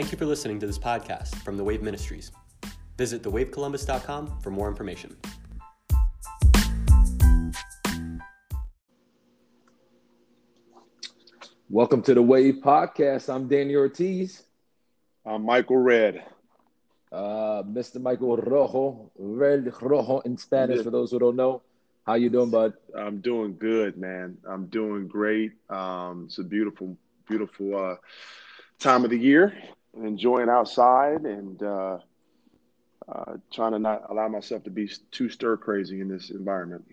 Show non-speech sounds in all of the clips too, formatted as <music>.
Thank you for listening to this podcast from the Wave Ministries. Visit thewavecolumbus.com for more information. Welcome to the Wave Podcast. I'm Danny Ortiz. I'm Michael Redd. Uh, Mr. Michael Rojo, Red Rojo in Spanish for those who don't know. How you doing, bud? I'm doing good, man. I'm doing great. Um, it's a beautiful, beautiful uh, time of the year. Enjoying outside and uh, uh, trying to not allow myself to be too stir crazy in this environment.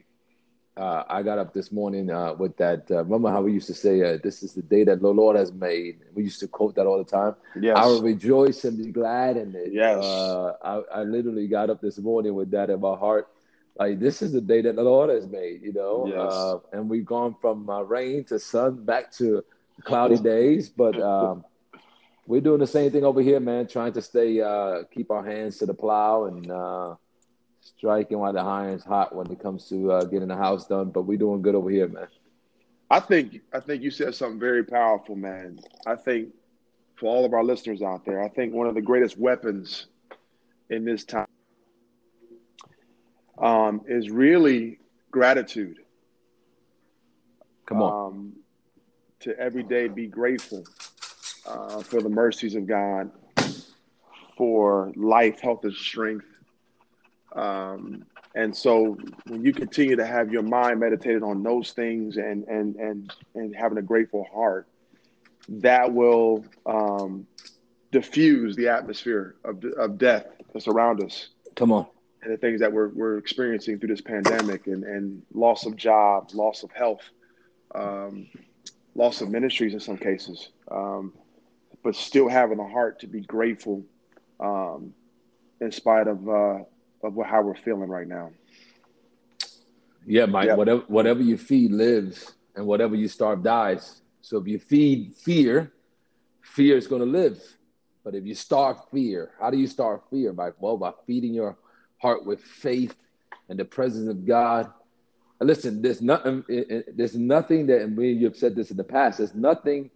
Uh, I got up this morning uh, with that. Uh, remember how we used to say, uh, "This is the day that the Lord has made." We used to quote that all the time. Yes. I will rejoice and be glad in it. Yes. Uh, I, I literally got up this morning with that in my heart. Like this is the day that the Lord has made, you know. Yes. Uh, and we've gone from uh, rain to sun back to cloudy days, but um, we're doing the same thing over here, man. Trying to stay, uh, keep our hands to the plow and uh, striking while the iron's hot when it comes to uh, getting the house done. But we're doing good over here, man. I think I think you said something very powerful, man. I think for all of our listeners out there, I think one of the greatest weapons in this time um, is really gratitude. Come on. Um, to every day be grateful uh, for the mercies of God, for life, health, and strength. Um, and so when you continue to have your mind meditated on those things and and and and having a grateful heart, that will um, diffuse the atmosphere of, of death that's around us Come on. and the things that we're, we're experiencing through this pandemic and, and loss of jobs, loss of health, um, loss of ministries in some cases, um, but still having a heart to be grateful um, in spite of, uh, of what, how we're feeling right now. Yeah, Mike. Yep. Whatever whatever you feed lives, and whatever you starve dies. So if you feed fear, fear is going to live. But if you starve fear, how do you starve fear, Mike? Well, by feeding your heart with faith and the presence of God. And listen, there's nothing. it- it- There's nothing that, and we you've said this in the past. There's nothing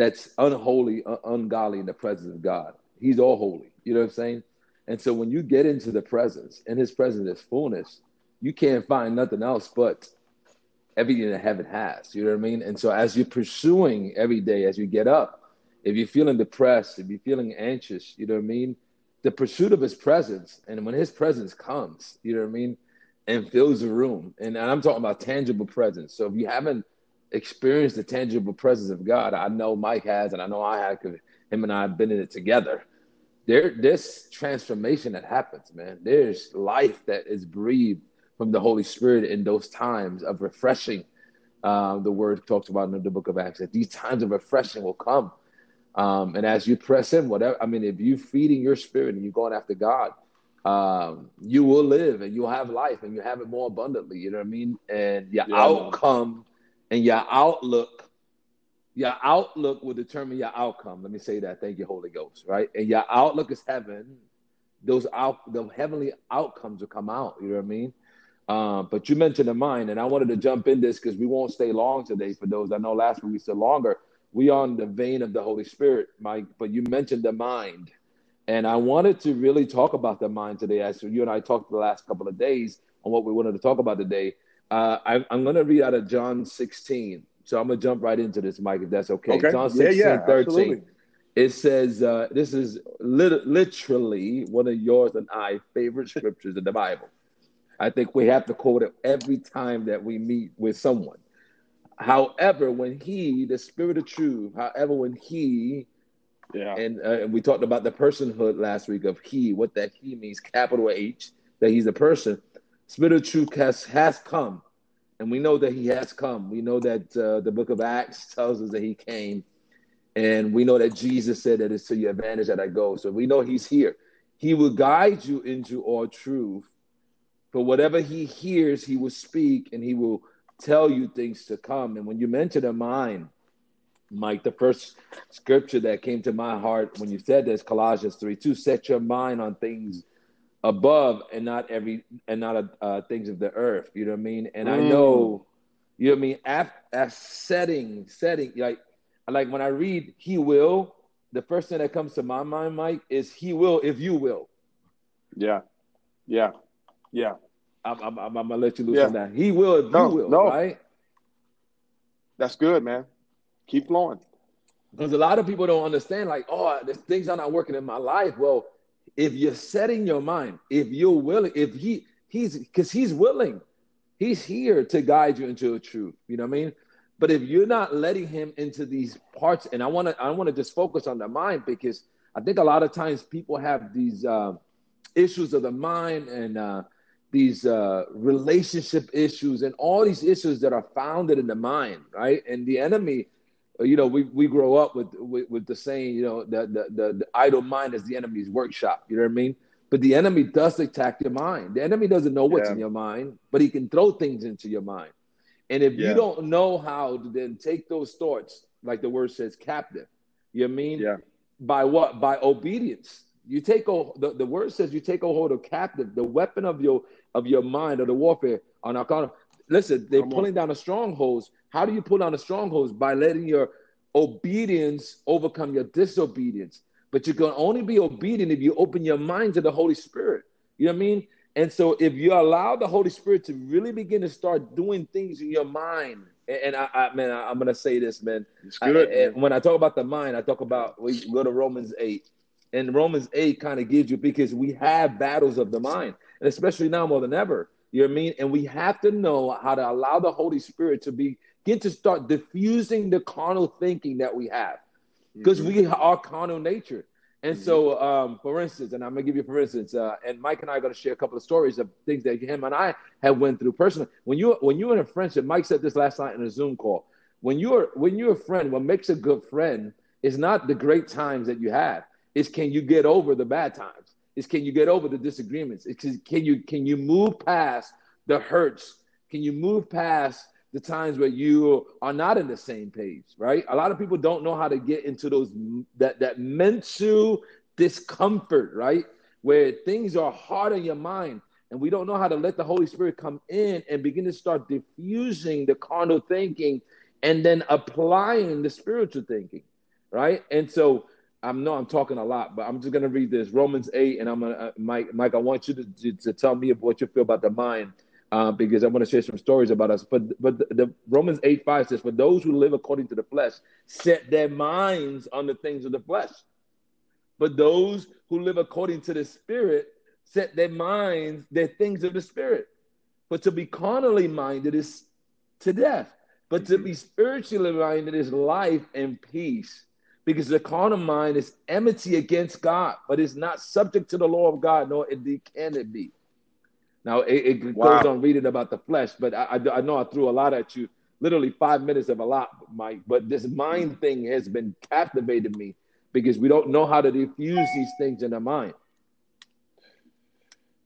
that's unholy, un- ungodly in the presence of God. He's all holy. You know what I'm saying? And so when you get into the presence, and His presence is fullness, you can't find nothing else but everything that heaven has. You know what I mean? And so as you're pursuing every day, as you get up, if you're feeling depressed, if you're feeling anxious, you know what I mean? The pursuit of his presence, and when his presence comes, you know what I mean, and fills the room. And I'm talking about tangible presence. So if you haven't experienced the tangible presence of God, I know Mike has, and I know I have, because him and I have been in it together. There, this transformation that happens, man. There's life that is breathed from the Holy Spirit in those times of refreshing. Uh, the word talks about in the book of Acts that these times of refreshing will come. Um, and as you press in, whatever, I mean, if you're feeding your spirit and you're going after God, um, you will live and you'll have life and you have it more abundantly. You know what I mean? And your Yeah, outcome and your outlook, your outlook will determine your outcome. Let me say that. Thank you, Holy Ghost. Right? And your outlook is heaven. Those out, the heavenly outcomes will come out. You know what I mean? Um, but you mentioned the mind, and I wanted to jump in this because we won't stay long today. For those I know, last week we said longer. We on the vein of the Holy Spirit, Mike. But you mentioned the mind, and I wanted to really talk about the mind today. As you and I talked the last couple of days on what we wanted to talk about today. Uh, I, I'm going to read out of John 16. So I'm going to jump right into this, Mike, if that's okay. Okay. John Yeah, 16, yeah, 13 absolutely. it says uh, this is lit- literally one of yours and I favorite scriptures in the Bible. I think we have to quote it every time that we meet with someone. However, when he, the spirit of truth, however, when he, Yeah. and, uh, and we talked about the personhood last week of he, what that he means, capital H, that he's a person. Spirit of truth has, has come, and we know that he has come. We know that uh, the book of Acts tells us that he came, and we know that Jesus said that it's to your advantage that I go. So we know he's here. He will guide you into all truth. For whatever he hears, he will speak, and he will tell you things to come. And when you mention a mind, Mike, the first scripture that came to my heart when you said this, Colossians 3 2, set your mind on things above and not every and not uh, things of the earth. You know what I mean? And I Mm. know, you know what I mean. As, as setting, setting, like like when I read, He will, the first thing that comes to my mind, Mike, is He will if you will. Yeah, yeah, yeah. I'm, I'm, I'm, I'm gonna let you loose Yeah. on that. He will if No, you will, no. right? That's good, man. Keep flowing. Because a lot of people don't understand, like, oh, there's things are not working in my life. Well, if you're setting your mind, if you're willing, if he he's because he's willing, he's here to guide you into the truth. You know what I mean? But if you're not letting him into these parts, and I want to, I want to just focus on the mind because I think a lot of times people have these uh, issues of the mind and uh, these uh, relationship issues and all these issues that are founded in the mind, right? And the enemy, you know, we, we grow up with, with with the saying, you know, the, the the the idle mind is the enemy's workshop. You know what I mean? But the enemy does attack your mind. The enemy doesn't know what's Yeah. in your mind, but he can throw things into your mind. And if Yeah. you don't know how to then take those thoughts, like the word says, captive, you know what I mean? Yeah. By what? By obedience. You take a, the, the word says you take a hold of captive, the weapon of your of your mind or the warfare on our. Listen, they're Come on. pulling down the strongholds. How do you pull down the strongholds? By letting your obedience overcome your disobedience. But you can only be obedient if you open your mind to the Holy Spirit. You know what I mean? And so if you allow the Holy Spirit to really begin to start doing things in your mind, and, I, I man, I, am gonna say this, man. It's good. man. when I talk about the mind, I talk about we go to Romans 8. And Romans 8 kind of gives you because we have battles of the mind, and especially now more than ever. You know what I mean? And we have to know how to allow the Holy Spirit to begin to start diffusing the carnal thinking that we have because Mhm. we are carnal nature. And so, um, for instance, and I'm gonna give you for instance, uh, and Mike and I are gonna share a couple of stories of things that him and I have went through personally. When you when you're in a friendship, Mike said this last night in a Zoom call. When you're when you're a friend, what makes a good friend is not the great times that you have. Is can you get over the bad times? Is can you get over the disagreements? It's can you can you move past the hurts? Can you move past the times where you are not in the same page, right? A lot of people don't know how to get into those that that mental discomfort, right? Where things are hard on your mind and we don't know how to let the Holy Spirit come in and begin to start diffusing the carnal thinking and then applying the spiritual thinking, right? And so I know I'm talking a lot, but I'm just gonna read this Romans eight, and I'm gonna uh, Mike. Mike, I want you to, to, to tell me what you feel about the mind, uh, because I want to share some stories about us. But but the, the Romans eight five says, "For those who live according to the flesh set their minds on the things of the flesh, but those who live according to the Spirit set their minds their things of the Spirit. But to be carnally minded is to death, but to be spiritually minded is life and peace." Because the carnal mind is enmity against God, but is not subject to the law of God, nor indeed can it be. Now it, it Wow. goes on reading about the flesh, but I, I, I know I threw a lot at you. Literally five minutes of a lot, Mike. But this mind thing has been captivating me because we don't know how to diffuse these things in the mind.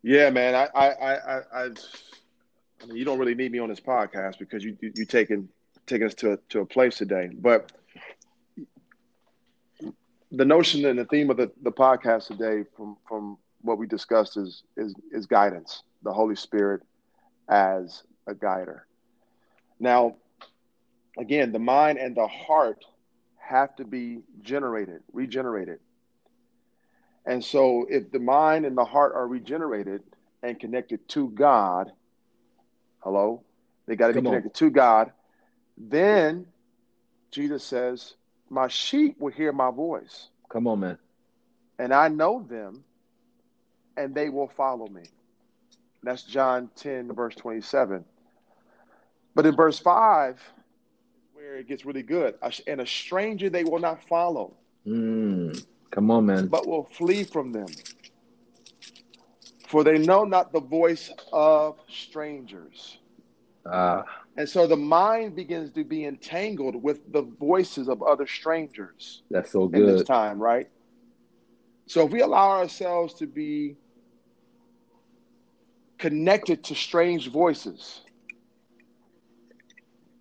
Yeah, man. I, I, I, I, I, mean, you don't really need me on this podcast because you, you, you taking, taking us to, a- to a place today. But the notion and the theme of the, the podcast today, from, from what we discussed, is, is, is guidance. The Holy Spirit as a guider. Now, again, the mind and the heart have to be generated, regenerated. And so, if the mind and the heart are regenerated and connected to God, hello, they got to be Come on. connected to God, then Jesus says, My sheep will hear my voice, Come on, man. and I know them, and they will follow me. That's John 10, verse 27. But in verse 5, where it gets really good, and a stranger they will not follow. Mm, come on, man. but will flee from them. For they know not the voice of strangers. Ah, And so the mind begins to be entangled with the voices of other strangers that's so good. in this time, right? So if we allow ourselves to be connected to strange voices,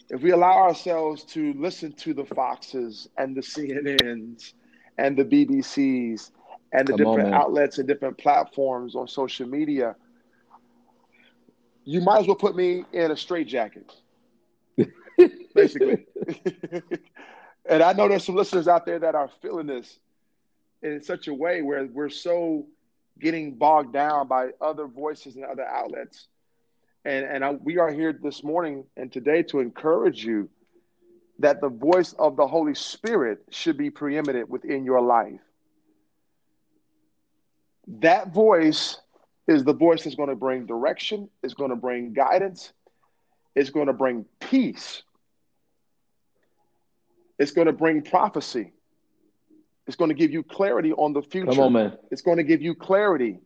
if we allow ourselves to listen to the Foxes and the CNNs and the BBCs and the Come different man. outlets and different platforms on social media, you might as well put me in a straitjacket, <laughs> basically. <laughs> and I know there's some listeners out there that are feeling this in such a way where we're so getting bogged down by other voices and other outlets. And, and I, we are here this morning and today to encourage you that the voice of the Holy Spirit should be preeminent within your life. That voice is the voice that's going to bring direction, it's going to bring guidance, it's going to bring peace, it's going to bring prophecy, it's going to give you clarity on the future. Come on, man. It's going to give you clarity,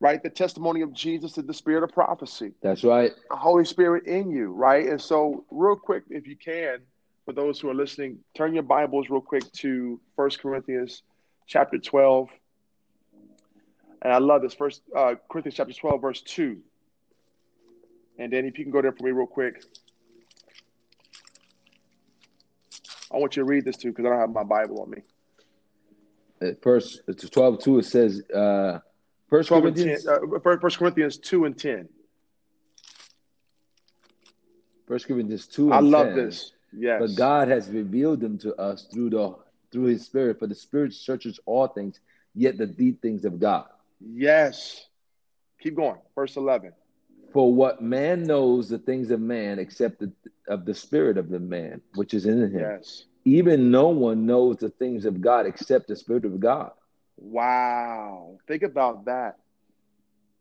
right? The testimony of Jesus is the spirit of prophecy. That's right. The Holy Spirit in you, right? And so, real quick, if you can, for those who are listening, turn your Bibles real quick to First Corinthians chapter 12. And I love this. First uh, Corinthians chapter 12, verse 2. And then if you can go there for me real quick. I want you to read this too because I don't have my Bible on me. At first, it's 12 2, it says, uh, First 12 Corinthians, 10, uh, First Corinthians 2 and 10. First Corinthians 2 and I love 10. this. Yes. But God has revealed them to us through the through his spirit, for the spirit searches all things, yet the deep things of God. Yes. Keep going. Verse 11. For what man knows the things of man except the, of the spirit of the man which is in him. Yes. Even no one knows the things of God except the spirit of God. Wow. Think about that.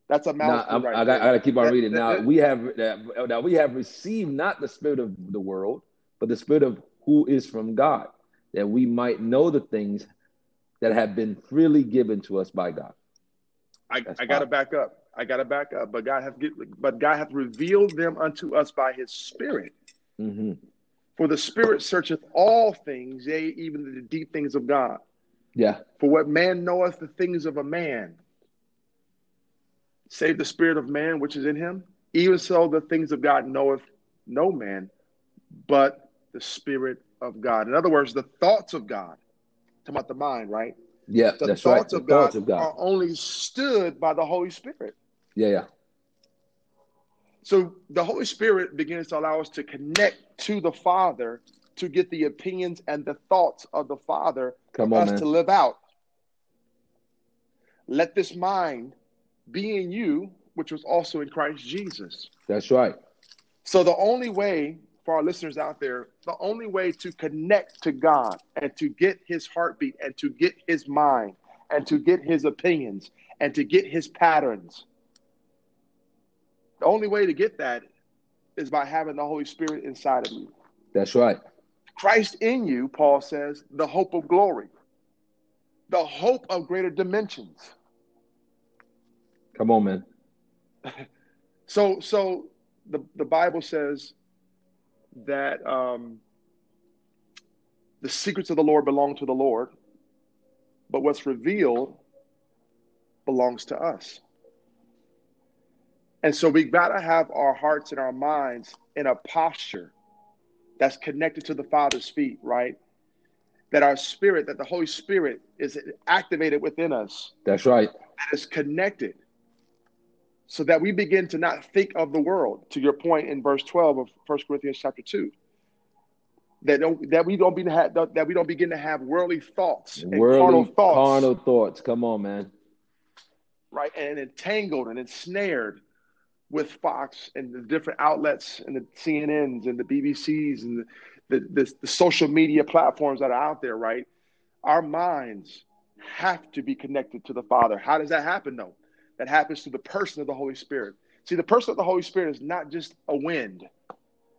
That's a mouthful right I, got, I, gotta keep on reading. Now <laughs> we have uh, now we have received not the spirit of the world, but the spirit of who is from God, that we might know the things that have been freely given to us by God. I, That's I gotta back up. I gotta back up. But God hath get, but God hath revealed them unto us by his spirit. hmm For the spirit searcheth all things, yea, even the deep things of God. Yeah, For what man knoweth the things of a man, save the spirit of man which is in him, even so the things of God knoweth no man, but the spirit of God. In other words, the thoughts of God. Talking about the mind, right? Yeah, The that's right. thoughts The of God, thoughts of God. are only stood by the Holy Spirit. Yeah, yeah, So the Holy Spirit begins to allow us to connect to the Father to get the opinions and the thoughts of the Father Come for on, us man. to live out. Let this mind be in you, which was also in Christ Jesus. that's right. So the only way for our listeners out there, the only way to connect to God and to get his heartbeat and to get his mind and to get his opinions and to get his patterns. The only way to get that is by having the Holy Spirit inside of you. That's right. Christ in you, Paul says, the hope of glory, the hope of greater dimensions. Come on, man. <laughs> So, so the the Bible says that um, the secrets of the Lord belong to the Lord, but what's revealed belongs to us. And so we got to have our hearts and our minds in a posture that's connected to the Father's feet, right? That our spirit, that the Holy Spirit is activated within us, That's right. that is connected so that we begin to not think of the world to your point in verse 12 of 1 corinthians chapter 2 that, don't, that we don't be that we don't begin to have worldly thoughts and Worldly, carnal thoughts carnal thoughts. Come on, man. right and entangled and ensnared with fox and the different outlets and the cnn's and the bbcs and the, the, the, the social media platforms that are out there right our minds have to be connected to the father how does that happen though that happens through the person of the Holy Spirit. See, the person of the Holy Spirit is not just a wind.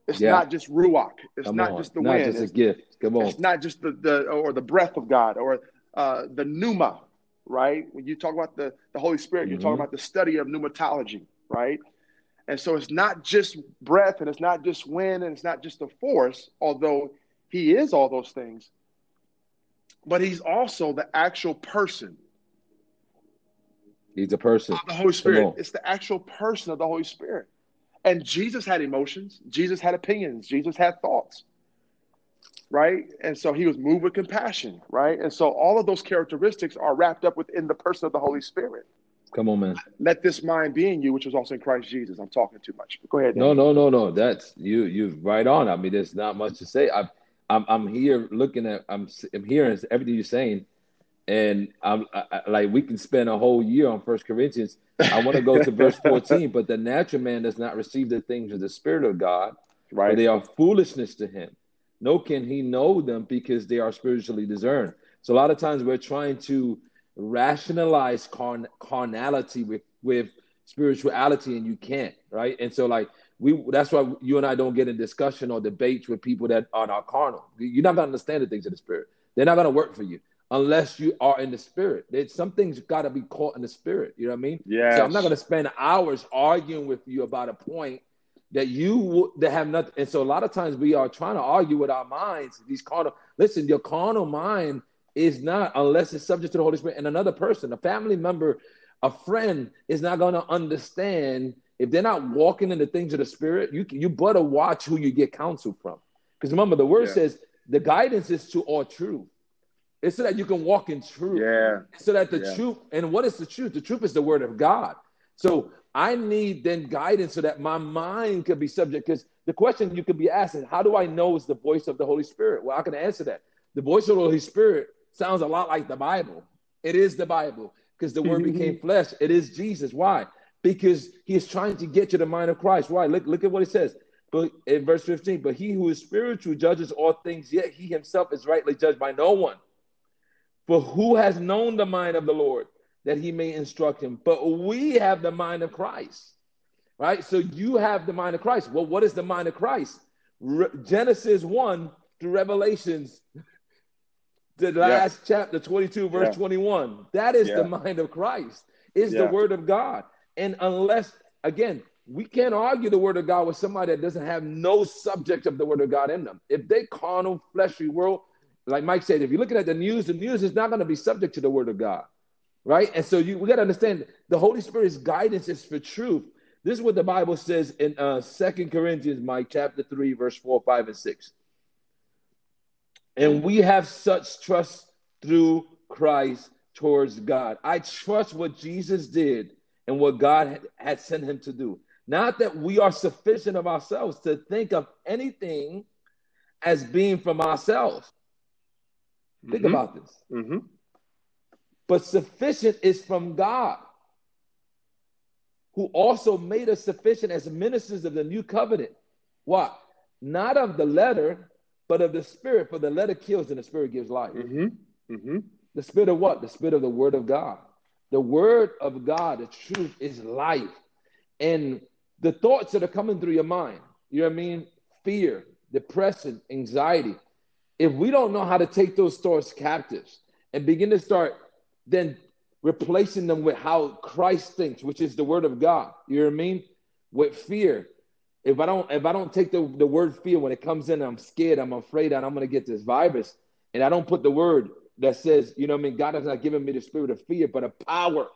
It's Yeah. not just ruach. It's Come not on. just the Not wind. just a it's, gift. Come on. it's not just the, the or the breath of God or uh, the pneuma, right? When you talk about the, the Holy Spirit, you're Mhm. talking about the study of pneumatology, right? And so it's not just breath and it's not just wind and it's not just a force, although he is all those things, but he's also the actual person He's a person. the Holy Spirit. It's the actual person of the Holy Spirit. And Jesus had emotions. Jesus had opinions. Jesus had thoughts. Right? And so he was moved with compassion. Right? And so all of those characteristics are wrapped up within the person of the Holy Spirit. Come on, man. Let this mind be in you, which was also in Christ Jesus. I'm talking too much. But go ahead. No, Dan. no, no, no. That's you. You're right on. I mean, there's not much to say. I, I'm, I'm here looking at. I'm, I'm hearing everything you're saying, And I'm I, like, we can spend a whole year on First Corinthians. I want to go to verse <laughs> 14, but the natural man does not receive the things of the Spirit of God, Right. they are foolishness to him. No can he know them because they are spiritually discerned. So a lot of times we're trying to rationalize carn- carnality with with spirituality, and you can't, right? And so like we that's why you and I don't get in discussion or debates with people that are not carnal. You're not gonna understand the things of the spirit. They're not gonna work for you unless you are in the spirit. There's some things got to be caught in the spirit. You know what I mean? Yeah. So I'm not going to spend hours arguing with you about a point that you that have nothing. And so a lot of times we are trying to argue with our minds. These carnal. Listen, your carnal mind is not unless it's subject to the Holy Spirit and another person, a family member, a friend is not going to understand if they're not walking in the things of the Spirit. You you better watch who you get counsel from, because remember the word Yeah. says the guidance is to all truth. It's so that you can walk in truth. Yeah. so that the Yeah. truth and what is the truth? The truth is the word of god. So i need then guidance so that my mind could be subject because the question you could be asking how do i know it's the voice of the holy spirit? Well i can answer that. The voice of the holy spirit sounds a lot like the bible. It is the bible because the word mm-hmm. became flesh. It is jesus. Why? Because he is trying to get you to the mind of christ. Why? Look, look at what it says. But in verse 15 but he who is spiritual judges all things yet he himself is rightly judged by no one for who has known the mind of the Lord that he may instruct him? But we have the mind of Christ, right? So you have the mind of Christ. Well, what is the mind of Christ? Re- Genesis 1 through Revelations, <laughs> the last chapter, 22, verse Yeah. 21. That is Yeah. the mind of Christ, is the word of God. And unless, again, we can't argue the word of God with somebody that doesn't have no subject of the word of God in them. If they carnal, fleshly world, like Mike said, if you're looking at the news, the news is not going to be subject to the word of God, right? And so you we got to understand the Holy Spirit's guidance is for truth. This is what the Bible says in uh Second Corinthians, Mike, chapter three, verse four, five, and six. And we have such trust through Christ towards God. I trust what Jesus did and what God had, had sent him to do. Not that we are sufficient of ourselves to think of anything as being from ourselves. Think Mhm. about this. hmm But sufficient is from God, who also made us sufficient as ministers of the new covenant. What? Not of the letter, but of the spirit, for the letter kills and the spirit gives life. hmm hmm The spirit of what? The spirit of the word of God. The word of God, the truth is life. And the thoughts that are coming through your mind, you know what I mean? Fear, depression, anxiety. If we don't know how to take those thoughts captives and begin to start then replacing them with how Christ thinks, which is the word of God, you know what I mean? With fear. If I don't, if I don't take the, the word fear when it comes in, I'm scared, I'm afraid that I'm gonna get this virus, and I don't put the word that says, you know what I mean, God has not given me the spirit of fear, but a power,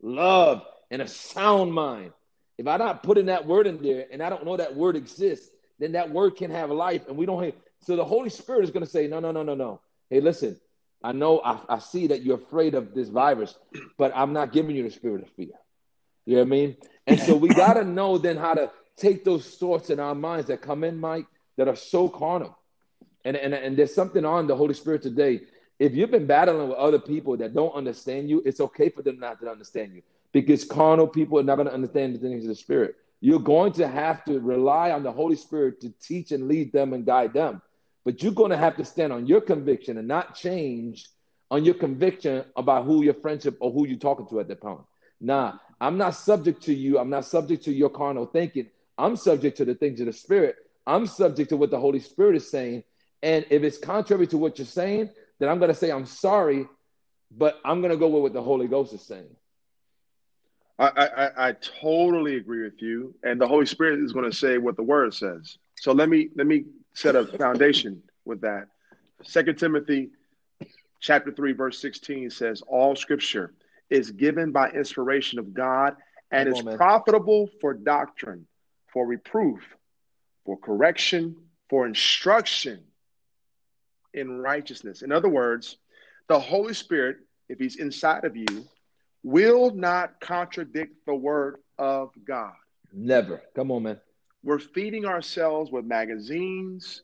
love, and a sound mind. If I not putting that word in there and I don't know that word exists, then that word can have life, and we don't have. So the Holy Spirit is going to say, no, no, no, no, no. Hey, listen, I know I, I see that you're afraid of this virus, but I'm not giving you the spirit of fear. You know what I mean? And so we got to know then how to take those thoughts in our minds that come in, Mike, that are so carnal. And, and, and there's something on the Holy Spirit today. If you've been battling with other people that don't understand you, it's okay for them not to understand you because carnal people are not going to understand the things of the Spirit. You're going to have to rely on the Holy Spirit to teach and lead them and guide them. But you're going to have to stand on your conviction and not change on your conviction about who your friendship or who you're talking to at that point. Nah, I'm not subject to you. I'm not subject to your carnal thinking. I'm subject to the things of the Spirit. I'm subject to what the Holy Spirit is saying. And if it's contrary to what you're saying, then I'm going to say, I'm sorry, but I'm going to go with what the Holy Ghost is saying. I, I I totally agree with you, and the Holy Spirit is going to say what the Word says. So let me let me set a foundation with that. Second Timothy, chapter three, verse sixteen says, "All Scripture is given by inspiration of God and Come is on, profitable for doctrine, for reproof, for correction, for instruction in righteousness." In other words, the Holy Spirit, if He's inside of you, will not contradict the word of God. Never. Come on, man. We're feeding ourselves with magazines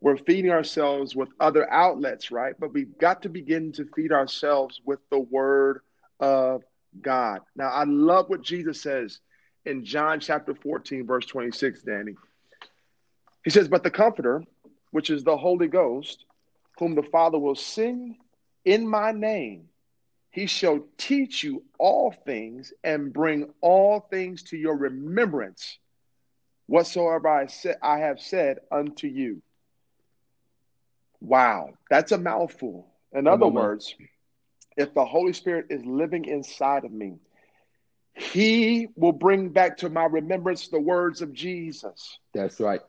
we're feeding ourselves with other outlets, right? But we've got to begin to feed ourselves with the word of God. Now, I love what Jesus says in John chapter 14, verse 26, Danny. He says, But the Comforter, which is the Holy Ghost, whom the Father will send in my name, he shall teach you all things and bring all things to your remembrance, whatsoever I, said, I have said unto you. Wow, that's a mouthful. In other words, if the Holy Spirit is living inside of me, He will bring back to my remembrance the words of Jesus. That's right.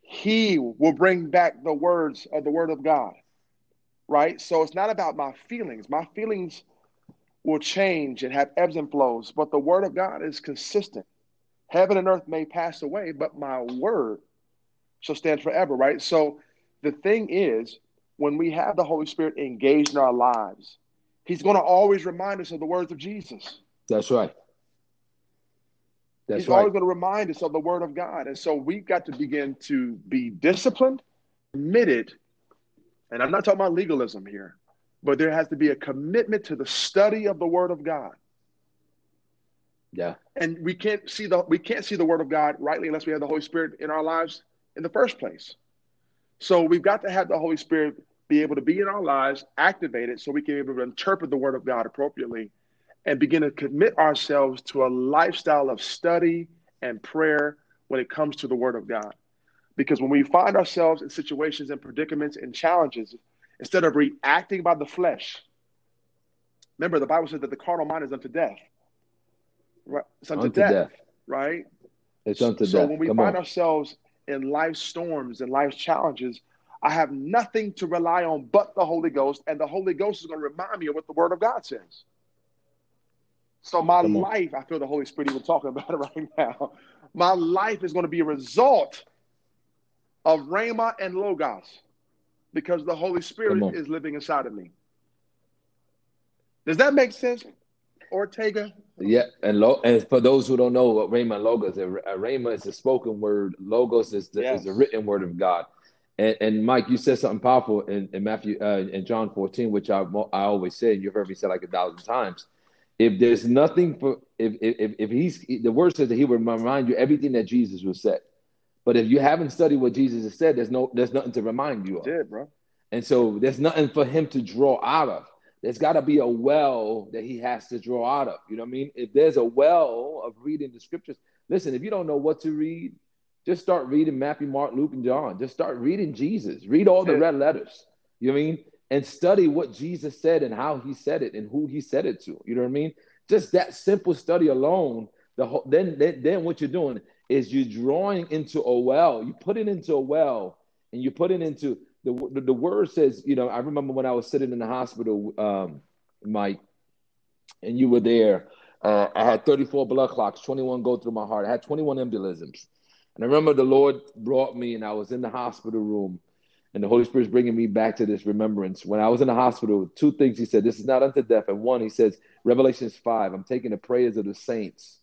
He will bring back the words of the Word of God. Right? So it's not about my feelings. My feelings will change and have ebbs and flows, but the Word of God is consistent. Heaven and earth may pass away, but my Word shall stand forever. Right? So the thing is, when we have the Holy Spirit engaged in our lives, He's going to always remind us of the words of Jesus. That's right. That's He's right. always going to remind us of the Word of God. And so we've got to begin to be disciplined, committed. And I'm not talking about legalism here, but there has to be a commitment to the study of the Word of God. Yeah. And we can't see the we can't see the Word of God rightly unless we have the Holy Spirit in our lives in the first place. So we've got to have the Holy Spirit be able to be in our lives, activated, so we can be able to interpret the Word of God appropriately and begin to commit ourselves to a lifestyle of study and prayer when it comes to the Word of God. Because when we find ourselves in situations and predicaments and challenges, instead of reacting by the flesh, remember the Bible says that the carnal mind is unto death. Right? It's unto, unto death, death, right? It's unto so death. So when we Come find on. ourselves in life storms and life challenges, I have nothing to rely on but the Holy Ghost, and the Holy Ghost is going to remind me of what the Word of God says. So my life, I feel the Holy Spirit even talking about it <laughs> right now. My life is going to be a result of Rhema and Logos because the Holy Spirit is living inside of me. Does that make sense, Ortega? Yeah, and lo- and for those who don't know what Rhema and Logos, Rhema is a spoken word. Logos is the, yes. is a written word of God. And, and, Mike, you said something powerful in, in Matthew uh, in John 14, which I I always say, and you've heard me say like a thousand times. If there's nothing for if if if he's the word says that he will remind you everything that Jesus was said. But if you haven't studied what Jesus has said, there's no there's nothing to remind you of. Did bro. And so there's nothing for him to draw out of. There's got to be a well that he has to draw out of. You know what I mean? If there's a well of reading the scriptures, listen. If you don't know what to read, just start reading Matthew, Mark, Luke, and John. Just start reading Jesus. Read all the red letters. You know what I mean? And study what Jesus said and how he said it and who he said it to. You know what I mean? Just that simple study alone, the whole, then, then then what you're doing is you're drawing into a well. You put it into a well and you put it into the, the, the word says, you know, I remember when I was sitting in the hospital, um, Mike, and you were there. Uh, I had 34 blood clots, 21 go through my heart. I had 21 embolisms. And I remember the Lord brought me, and I was in the hospital room, and the Holy Spirit's bringing me back to this remembrance. When I was in the hospital, two things He said: "This is not unto death," and one, He says, Revelations five. I'm taking the prayers of the saints.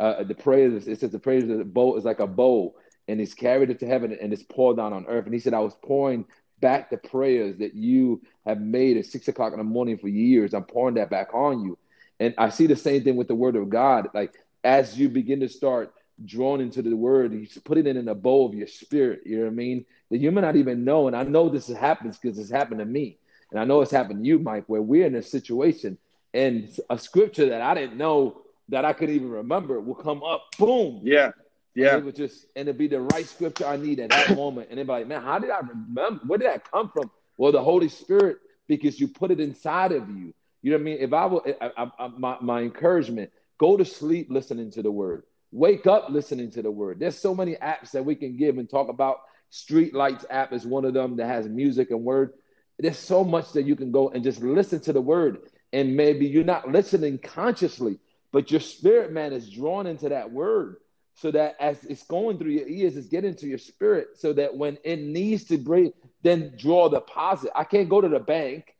Uh, the prayers, it says the prayers of the bow is like a bow, and it's carried it to heaven and it's poured down on earth. And He said, I was pouring back the prayers that you have made at six o'clock in the morning for years. I'm pouring that back on you. And I see the same thing with the word of God. Like as you begin to start drawn into the word. He's putting it in a bowl of your spirit. You know what I mean? That you may not even know. And I know this happens because it's happened to me. And I know it's happened to you, Mike, where we're in a situation and a scripture that I didn't know that I could even remember will come up, boom. Yeah. Yeah. And it would just and it'd be the right scripture I need at that <coughs> moment. And it'd be like, man, how did I remember? Where did that come from? Well, the Holy Spirit, because you put it inside of you. You know what I mean? If I will, I, I, I, my, my encouragement, go to sleep listening to the word. Wake up listening to the word. There's so many apps that we can give and talk about. Street Lights app is one of them that has music and word. There's so much that you can go and just listen to the word. And maybe you're not listening consciously, but your spirit man is drawn into that word so that as it's going through your ears, it's getting to your spirit so that when it needs to break, then draw the deposit. I can't go to the bank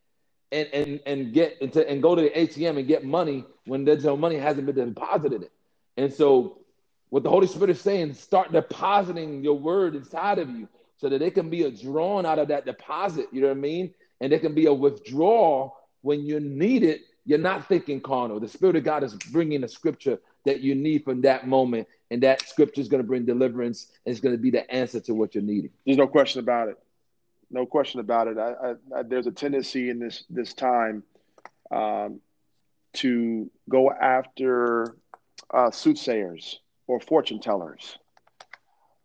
and and and get into and go to the ATM and get money when there's no money hasn't been deposited in. And so, what the Holy Spirit is saying, start depositing your word inside of you. so that it can be a drawn out of that deposit. You know what I mean? And there can be a withdrawal when you need it. You're not thinking carnal. The Spirit of God is bringing the scripture that you need from that moment, and that scripture is going to bring deliverance, and it's going to be the answer to what you're needing. There's no question about it. No question about it. I, I, I, there's a tendency in this this time um, to go after uh, soothsayers or fortune tellers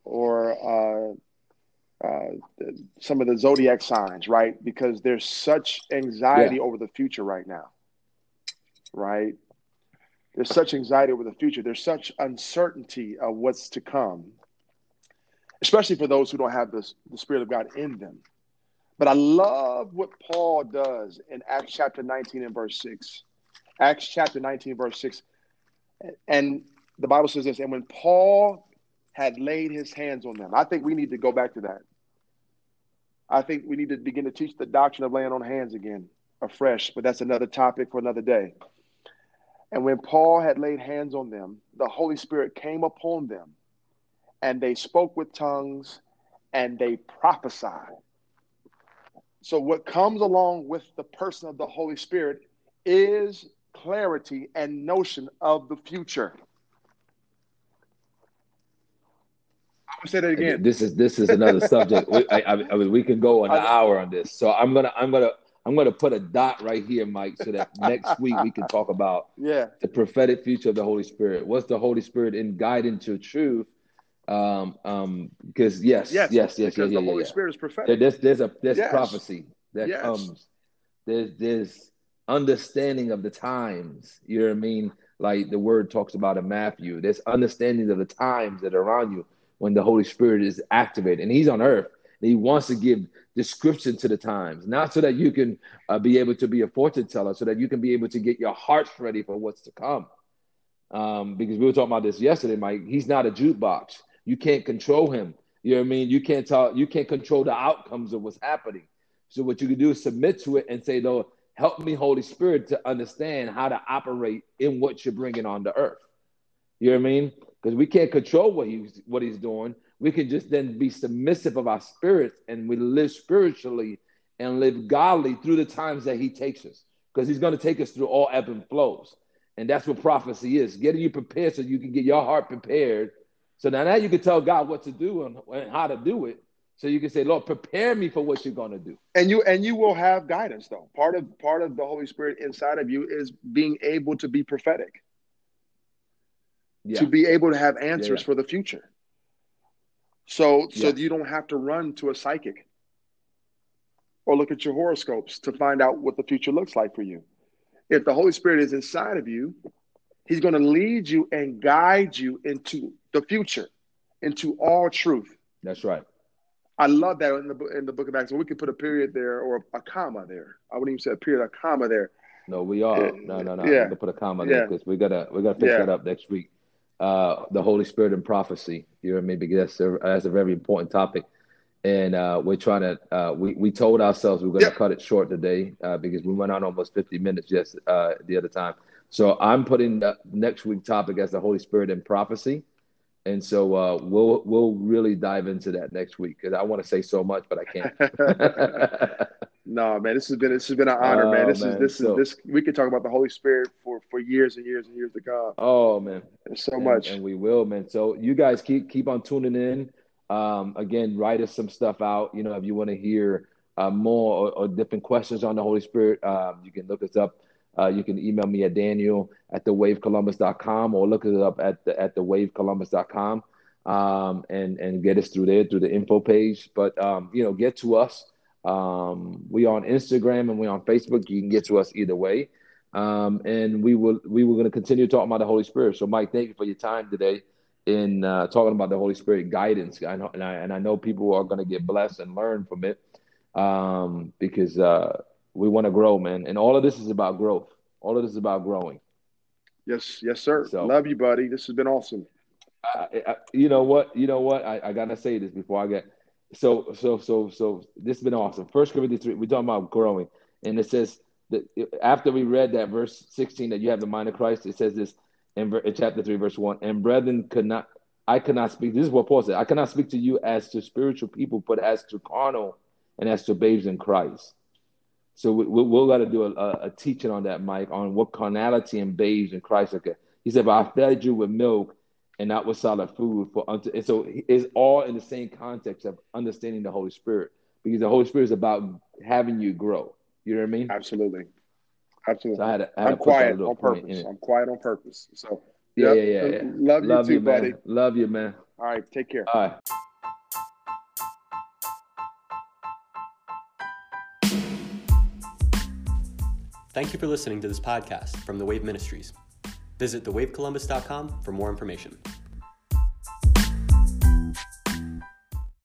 or uh, uh, some of the zodiac signs, right? Because there's such anxiety yeah. over the future right now, right? There's such anxiety over the future. There's such uncertainty of what's to come, especially for those who don't have the, the Spirit of God in them. But I love what Paul does in Acts chapter 19 and verse 6. Acts chapter 19, verse 6. And the Bible says this, and when Paul had laid his hands on them, I think we need to go back to that. I think we need to begin to teach the doctrine of laying on hands again, afresh, but that's another topic for another day. And when Paul had laid hands on them, the Holy Spirit came upon them, and they spoke with tongues and they prophesied. So, what comes along with the person of the Holy Spirit is clarity and notion of the future. I'm gonna say that again. This is this is another subject. we, I, I, I mean, we can go an <laughs> hour on this. So I'm gonna I'm gonna I'm gonna put a dot right here, Mike, so that next <laughs> week we can talk about yeah the prophetic future of the Holy Spirit. What's the Holy Spirit in guidance to truth? Um, um, because yes, yes, yes, yes, because yeah, the yeah, Holy yeah. Spirit is prophetic. There's there's a there's Yes. prophecy that Yes. comes. There's there's understanding of the times. You know what I mean? Like the word talks about in Matthew. There's understanding of the times that are around you when the Holy Spirit is activated, and He's on earth. He wants to give description to the times, not so that you can uh, be able to be a fortune teller, so that you can be able to get your hearts ready for what's to come. Um, because we were talking about this yesterday, Mike. He's not a jukebox. You can't control him. You know what I mean? You can't tell. You can't control the outcomes of what's happening. So what you can do is submit to it and say, "Though, help me, Holy Spirit, to understand how to operate in what you're bringing on the earth." You know what I mean? Because we can't control what he's what he's doing. We can just then be submissive of our spirits and we live spiritually and live godly through the times that he takes us. Because he's going to take us through all ebb and flows. And that's what prophecy is getting you prepared so you can get your heart prepared. So now, now you can tell God what to do and, and how to do it. So you can say, Lord, prepare me for what you're going to do. and you and you will have guidance though. Part of part of the Holy Spirit inside of you is being able to be prophetic, Yeah. to be able to have answers yeah. for the future. So so Yes. you don't have to run to a psychic or look at your horoscopes to find out what the future looks like for you. If the Holy Spirit is inside of you, He's going to lead you and guide you into the future, into all truth. That's right. I love that in the book in the book of Acts. We could put a period there or a comma there. I wouldn't even say a period, a comma there. No, we are. Yeah. No, no, no. Yeah. We'll put a comma there Yeah. because we gotta we gotta pick Yeah. that up next week. Uh, the Holy Spirit and prophecy. You know what I mean? That's a, that's a very important topic, and uh, we're trying to. Uh, we we told ourselves we are going to cut it short today uh, because we went on almost fifty minutes just uh, the other time. So I'm putting the next week topic as the Holy Spirit and prophecy, and so uh, we'll we'll really dive into that next week because I want to say so much, but I can't. <laughs> No, man, this has been this has been an honor, <laughs> man. Oh, This man. is this So- is this we could talk about the Holy Spirit for years and years and years to come. oh man. There's so and, much. and we will, man. So you guys keep keep on tuning in. Um, again, write us some stuff out. You know, if you want to hear uh, more or, or different questions on the Holy Spirit, um, you can look us up. Uh, you can email me at Daniel at thewavecolumbus.com or look it up at the at thewavecolumbus.com um, and and get us through there through the info page. But um, you know, get to us. Um, we on Instagram and we on Facebook. You can get to us either way. Um, and we will we were going to continue talking about the Holy Spirit. So, Mike, thank you for your time today in uh, talking about the Holy Spirit guidance. I know, and I, and I know people are going to get blessed and learn from it um, because uh, we want to grow, man. And all of this is about growth. All of this is about growing. Yes, yes, sir. So- Love you, buddy. This has been awesome. I, I, you know what? You know what? I, I gotta say this before I get. So so so so this has been awesome. First Corinthians three. We're talking about growing, and it says that after we read that verse sixteen that you have the mind of Christ, it says this in, in chapter three, verse one. And brethren could not I cannot speak. This is what Paul said. I cannot speak to you as to spiritual people, but as to carnal and as to babes in Christ. So we, we, we're going to do a, a, teaching on that, Mike, on what carnality and babes in Christ are. He said, "But I fed you with milk and not with solid food." For unto, and so it's all in the same context of understanding the Holy Spirit, because the Holy Spirit is about having you grow. You know what I mean? Absolutely, absolutely. So I had to, I had I'm quiet on purpose. I'm quiet on purpose. So yeah, yep. yeah, yeah, yeah. Love, Love you, too, man. buddy. Love you, man. All right, take care. All right. Thank you for listening to this podcast from the Wave Ministries. Visit thewavecolumbus.com for more information.